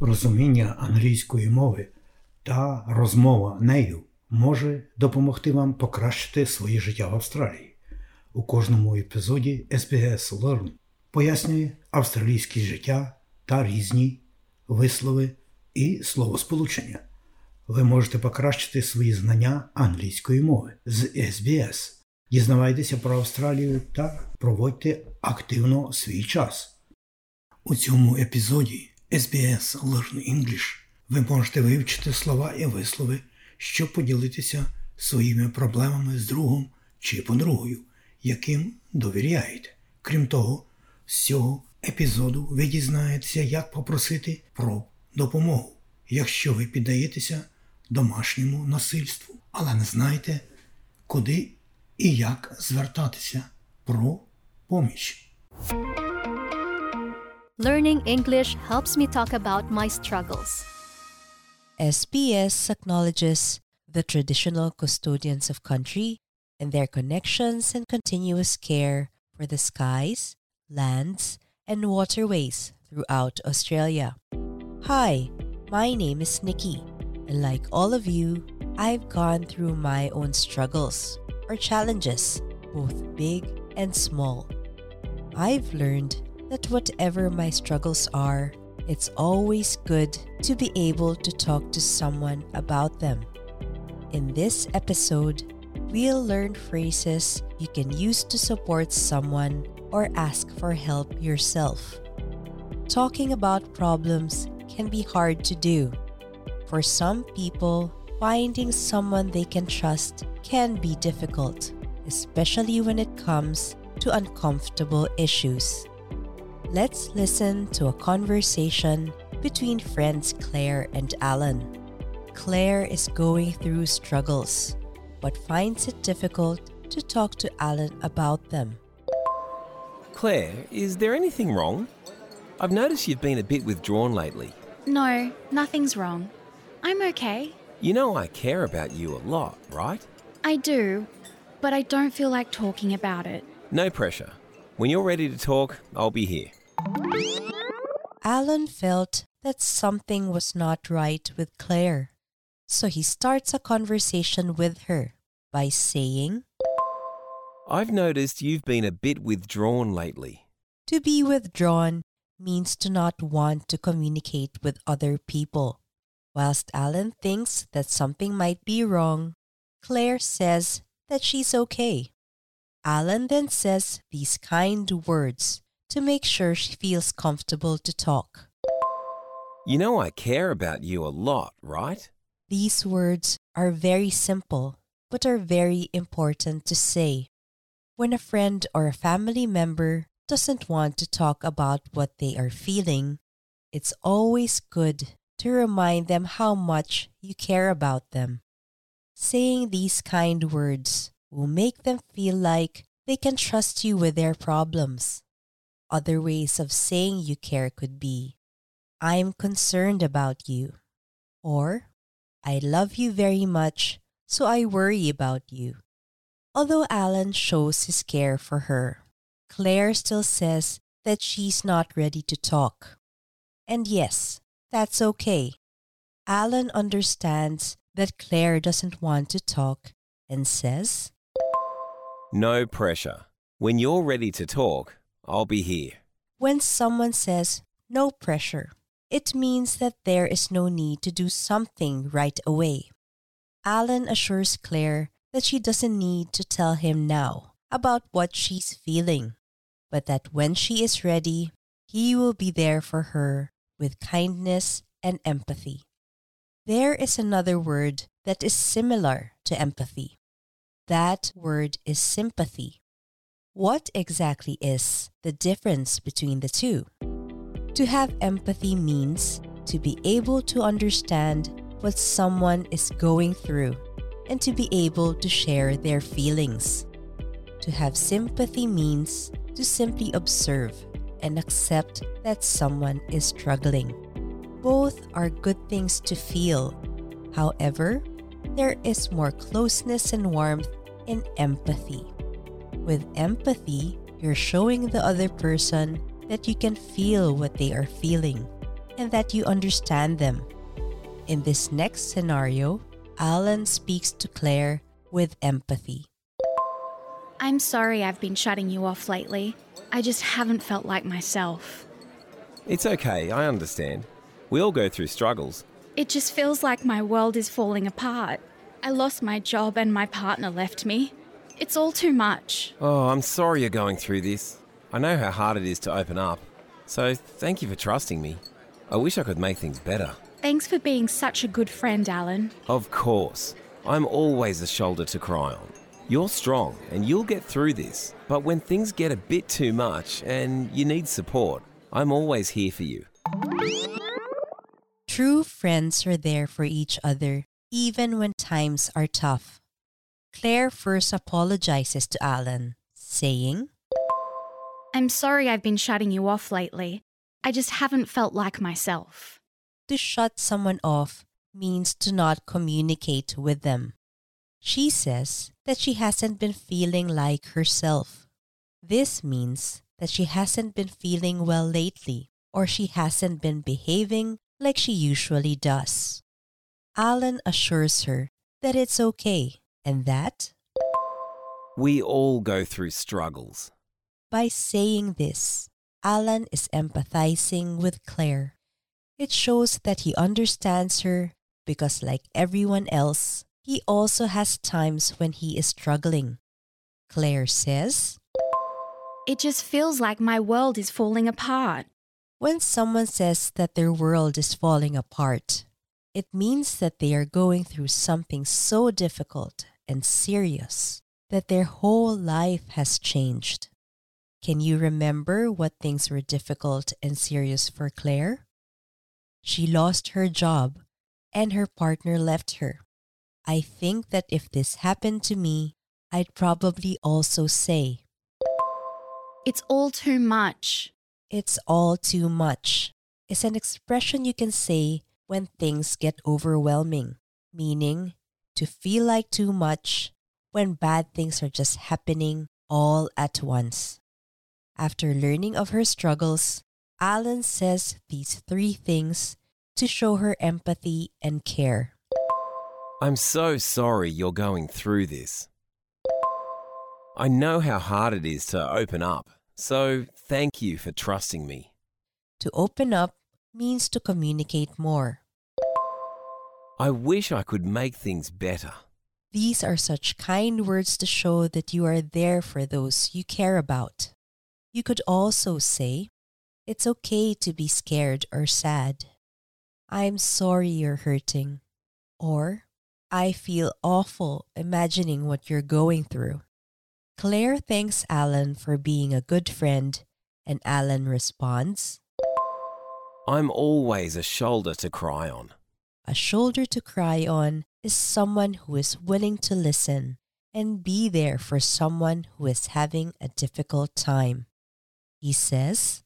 Розуміння англійської мови та розмова нею може допомогти вам покращити своє життя в Австралії. У кожному епізоді SBS Learn пояснює австралійське життя та різні вислови і словосполучення. Ви можете покращити свої знання англійської мови з SBS. Дізнавайтеся про Австралію та проводьте активно свій час. У цьому епізоді SBS Learn English ви можете вивчити слова і вислови, щоб поділитися своїми проблемами з другом чи подругою, яким довіряєте. Крім того, з цього епізоду ви дізнаєтеся, як попросити про допомогу, якщо ви піддаєтеся домашньому насильству, але не знаєте, куди і як звертатися про поміч. Learning English helps me talk about my struggles. SBS acknowledges the traditional custodians of country and their connections and continuous care for the skies, lands, and waterways throughout Australia. Hi, my name is Nikki, and like all of you, I've gone through my own struggles or challenges, both big and small. I've learned that whatever my struggles are, it's always good to be able to talk to someone about them. In this episode, we'll learn phrases you can use to support someone or ask for help yourself. Talking about problems can be hard to do. For some people, finding someone they can trust can be difficult, especially when it comes to uncomfortable issues. Let's listen to a conversation between friends Claire and Alan. Claire is going through struggles, but finds it difficult to talk to Alan about them. Claire, is there anything wrong? I've noticed you've been a bit withdrawn lately. No, nothing's wrong. I'm okay. You know I care about you a lot, right? I do, but I don't feel like talking about it. No pressure. When you're ready to talk, I'll be here. Alan felt that something was not right with Claire, so he starts a conversation with her by saying, I've noticed you've been a bit withdrawn lately. To be withdrawn means to not want to communicate with other people. Whilst Alan thinks that something might be wrong, Claire says that she's okay. Alan then says these kind words to make sure she feels comfortable to talk. You know I care about you a lot, right? These words are very simple, but are very important to say. When a friend or a family member doesn't want to talk about what they are feeling, it's always good to remind them how much you care about them. Saying these kind words will make them feel like they can trust you with their problems. Other ways of saying you care could be I'm concerned about you, or I love you very much, so I worry about you. Although Alan shows his care for her, Claire still says that she's not ready to talk. And yes, that's okay. Alan understands that Claire doesn't want to talk and says, No pressure. When you're ready to talk, I'll be here. When someone says no pressure, it means that there is no need to do something right away. Alan assures Claire that she doesn't need to tell him now about what she's feeling, but that when she is ready, he will be there for her with kindness and empathy. There is another word that is similar to empathy. That word is sympathy. What exactly is the difference between the two? To have empathy means to be able to understand what someone is going through and to be able to share their feelings. To have sympathy means to simply observe and accept that someone is struggling. Both are good things to feel. However, there is more closeness and warmth in empathy. With empathy, you're showing the other person that you can feel what they are feeling and that you understand them. In this next scenario, Alan speaks to Claire with empathy. I'm sorry I've been shutting you off lately. I just haven't felt like myself. It's okay, I understand. We all go through struggles. It just feels like my world is falling apart. I lost my job and my partner left me. It's all too much. Oh, I'm sorry you're going through this. I know how hard it is to open up. So thank you for trusting me. I wish I could make things better. Thanks for being such a good friend, Alan. Of course. I'm always a shoulder to cry on. You're strong and you'll get through this. But when things get a bit too much and you need support, I'm always here for you. True friends are there for each other, even when times are tough. Claire first apologizes to Alan, saying, I'm sorry I've been shutting you off lately. I just haven't felt like myself. To shut someone off means to not communicate with them. She says that she hasn't been feeling like herself. This means that she hasn't been feeling well lately or she hasn't been behaving like she usually does. Alan assures her that it's okay and that We all go through struggles. by saying this, Alan is empathizing with Claire. It shows that he understands her because, like everyone else, he also has times when he is struggling. Claire says, It just feels like my world is falling apart. When someone says that their world is falling apart, it means that they are going through something so difficult and serious that their whole life has changed. Can you remember what things were difficult and serious for Claire? She lost her job and her partner left her. I think that if this happened to me, I'd probably also say, It's all too much. it's all too much is an expression you can say when things get overwhelming, meaning to feel like too much when bad things are just happening all at once. After learning of her struggles, Alan says these three things to show her empathy and care. I'm so sorry you're going through this. I know how hard it is to open up, so thank you for trusting me. To open up means to communicate more. I wish I could make things better. These are such kind words to show that you are there for those you care about. You could also say, It's okay to be scared or sad. I'm sorry you're hurting. Or, I feel awful imagining what you're going through. Claire thanks Alan for being a good friend, and Alan responds, I'm always a shoulder to cry on. A shoulder to cry on is someone who is willing to listen and be there for someone who is having a difficult time. He says,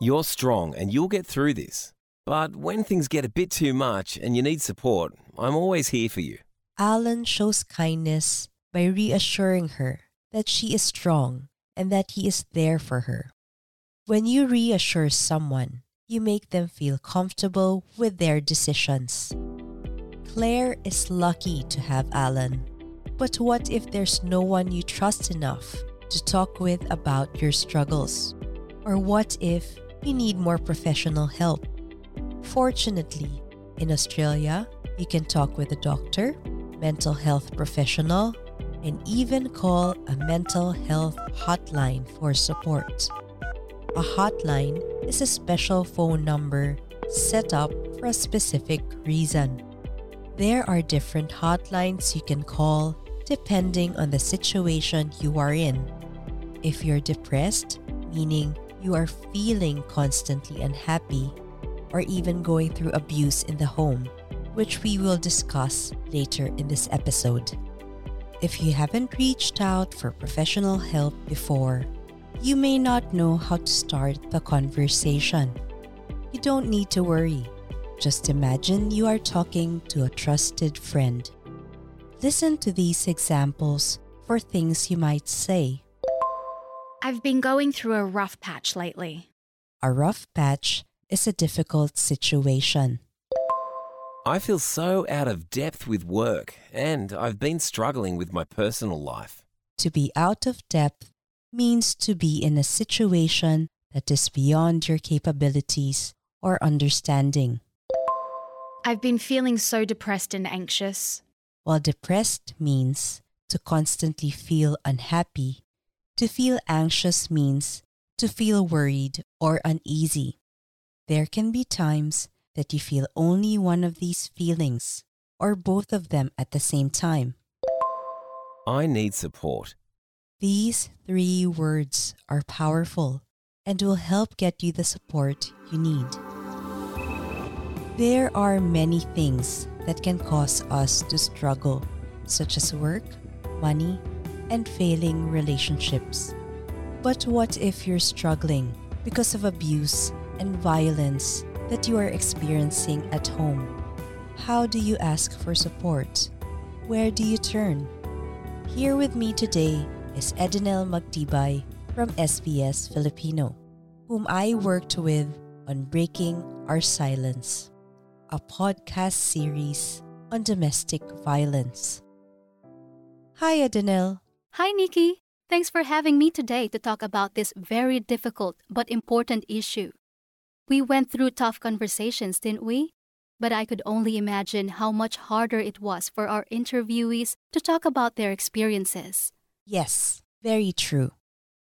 You're strong and you'll get through this. But when things get a bit too much and you need support, I'm always here for you. Alan shows kindness by reassuring her that she is strong and that he is there for her. When you reassure someone, you make them feel comfortable with their decisions. Claire is lucky to have Alan. But what if there's no one you trust enough to talk with about your struggles? Or what if you need more professional help? Fortunately, in Australia, you can talk with a doctor, mental health professional, and even call a mental health hotline for support. A hotline is a special phone number set up for a specific reason. There are different hotlines you can call depending on the situation you are in. If you're depressed, meaning you are feeling constantly unhappy, or even going through abuse in the home, which we will discuss later in this episode. If you haven't reached out for professional help before, you may not know how to start the conversation. You don't need to worry. Just imagine you are talking to a trusted friend. Listen to these examples for things you might say. I've been going through a rough patch lately. A rough patch is a difficult situation. I feel so out of depth with work, and I've been struggling with my personal life. To be out of depth means to be in a situation that is beyond your capabilities or understanding. I've been feeling so depressed and anxious. While depressed means to constantly feel unhappy, to feel anxious means to feel worried or uneasy. There can be times that you feel only one of these feelings or both of them at the same time. I need support. These three words are powerful and will help get you the support you need. There are many things that can cause us to struggle, such as work, money, and failing relationships. But what if you're struggling because of abuse and violence that you are experiencing at home? How do you ask for support? Where do you turn? Here with me today is Edinel Magtibay from SBS Filipino, whom I worked with on Breaking Our Silence, a podcast series on domestic violence. Hi, Edinel. Hi, Nikki. Thanks for having me today to talk about this very difficult but important issue. We went through tough conversations, didn't we? But I could only imagine how much harder it was for our interviewees to talk about their experiences. Yes, very true.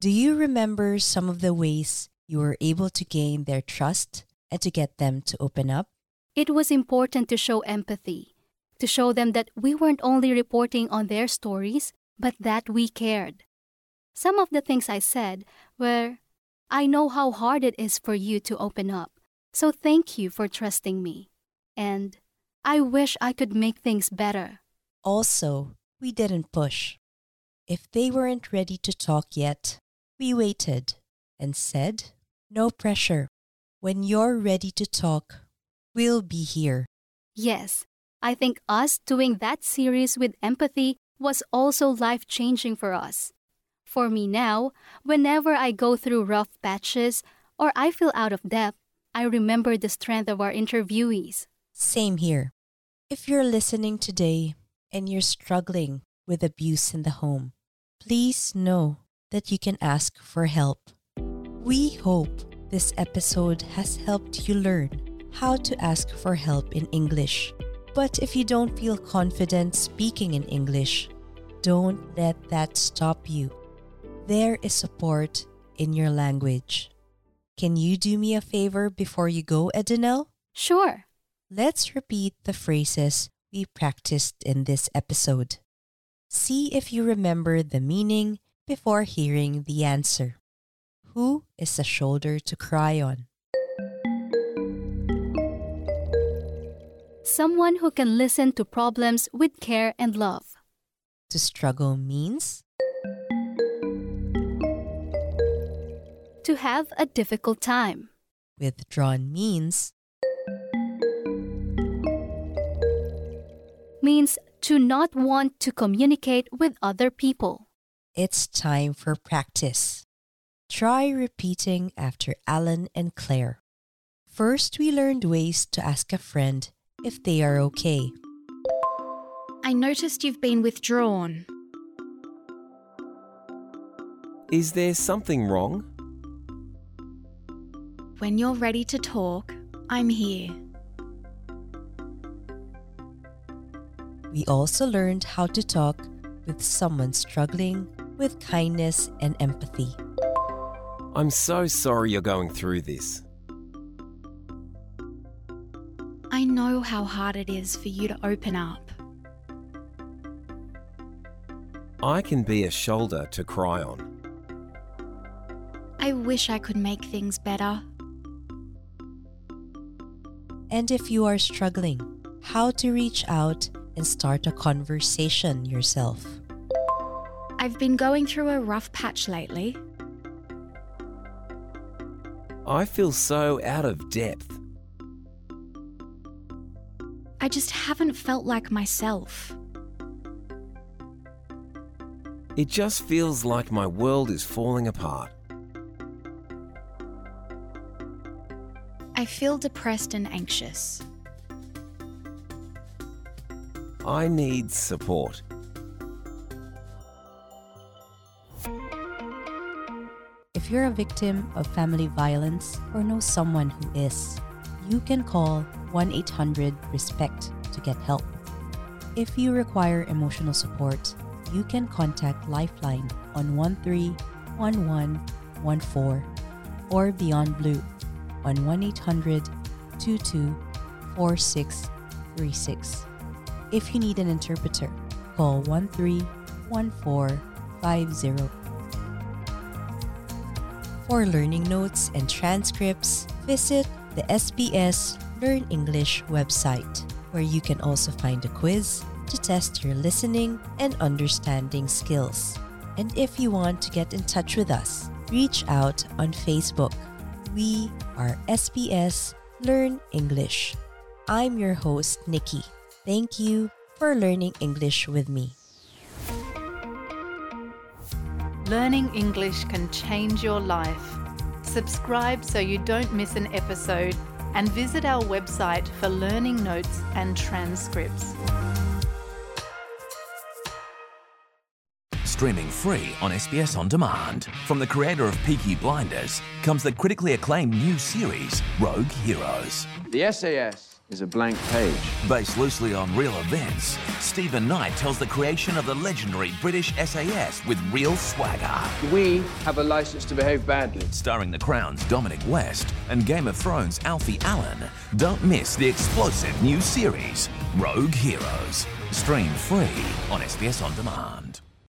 Do you remember some of the ways you were able to gain their trust and to get them to open up? It was important to show empathy, to show them that we weren't only reporting on their stories, but that we cared. Some of the things I said were, I know how hard it is for you to open up, so thank you for trusting me. And I wish I could make things better. Also, we didn't push. If they weren't ready to talk yet, we waited and said, No pressure. When you're ready to talk, we'll be here. Yes, I think us doing that series with empathy was also life changing for us. For me now, whenever I go through rough patches or I feel out of depth, I remember the strength of our interviewees. Same here. If you're listening today and you're struggling with abuse in the home, please know that you can ask for help. We hope this episode has helped you learn how to ask for help in English. But if you don't feel confident speaking in English, don't let that stop you. There is support in your language. Can you do me a favor before you go, Edinel? Sure. Let's repeat the phrases we practiced in this episode. See if you remember the meaning before hearing the answer. Who is a shoulder to cry on? Someone who can listen to problems with care and love. To struggle means To have a difficult time. withdrawn means Means to not want to communicate with other people. it's time for practice. Try repeating after Alan and Claire. First, we learned ways to ask a friend if they are okay. I noticed you've been withdrawn. Is there something wrong? When you're ready to talk, I'm here. We also learned how to talk with someone struggling with kindness and empathy. I'm so sorry you're going through this. I know how hard it is for you to open up. I can be a shoulder to cry on. I wish I could make things better. And if you are struggling, how to reach out and start a conversation yourself. I've been going through a rough patch lately. I feel so out of depth. I just haven't felt like myself. It just feels like my world is falling apart. I feel depressed and anxious. I need support. If you're a victim of family violence or know someone who is, you can call 1 800 RESPECT to get help. If you require emotional support, you can contact Lifeline on 131114 or Beyond Blue on 1 800 22 4636. If you need an interpreter, call 131450. For learning notes and transcripts, visit the SBS Learn English website, where you can also find a quiz to test your listening and understanding skills. And if you want to get in touch with us, reach out on Facebook. We are SBS Learn English. I'm your host, Nikki. Thank you for learning English with me. Learning English can change your life. Subscribe so you don't miss an episode and visit our website for learning notes and transcripts. Streaming free on SBS On Demand. From the creator of Peaky Blinders comes the critically acclaimed new series, Rogue Heroes. The SAS is a blank page. Based loosely on real events, Steven Knight tells the creation of the legendary British SAS with real swagger. We have a license to behave badly. Starring The Crown's Dominic West and Game of Thrones' Alfie Allen. Don't miss the explosive new series, Rogue Heroes. Stream free on SBS On Demand.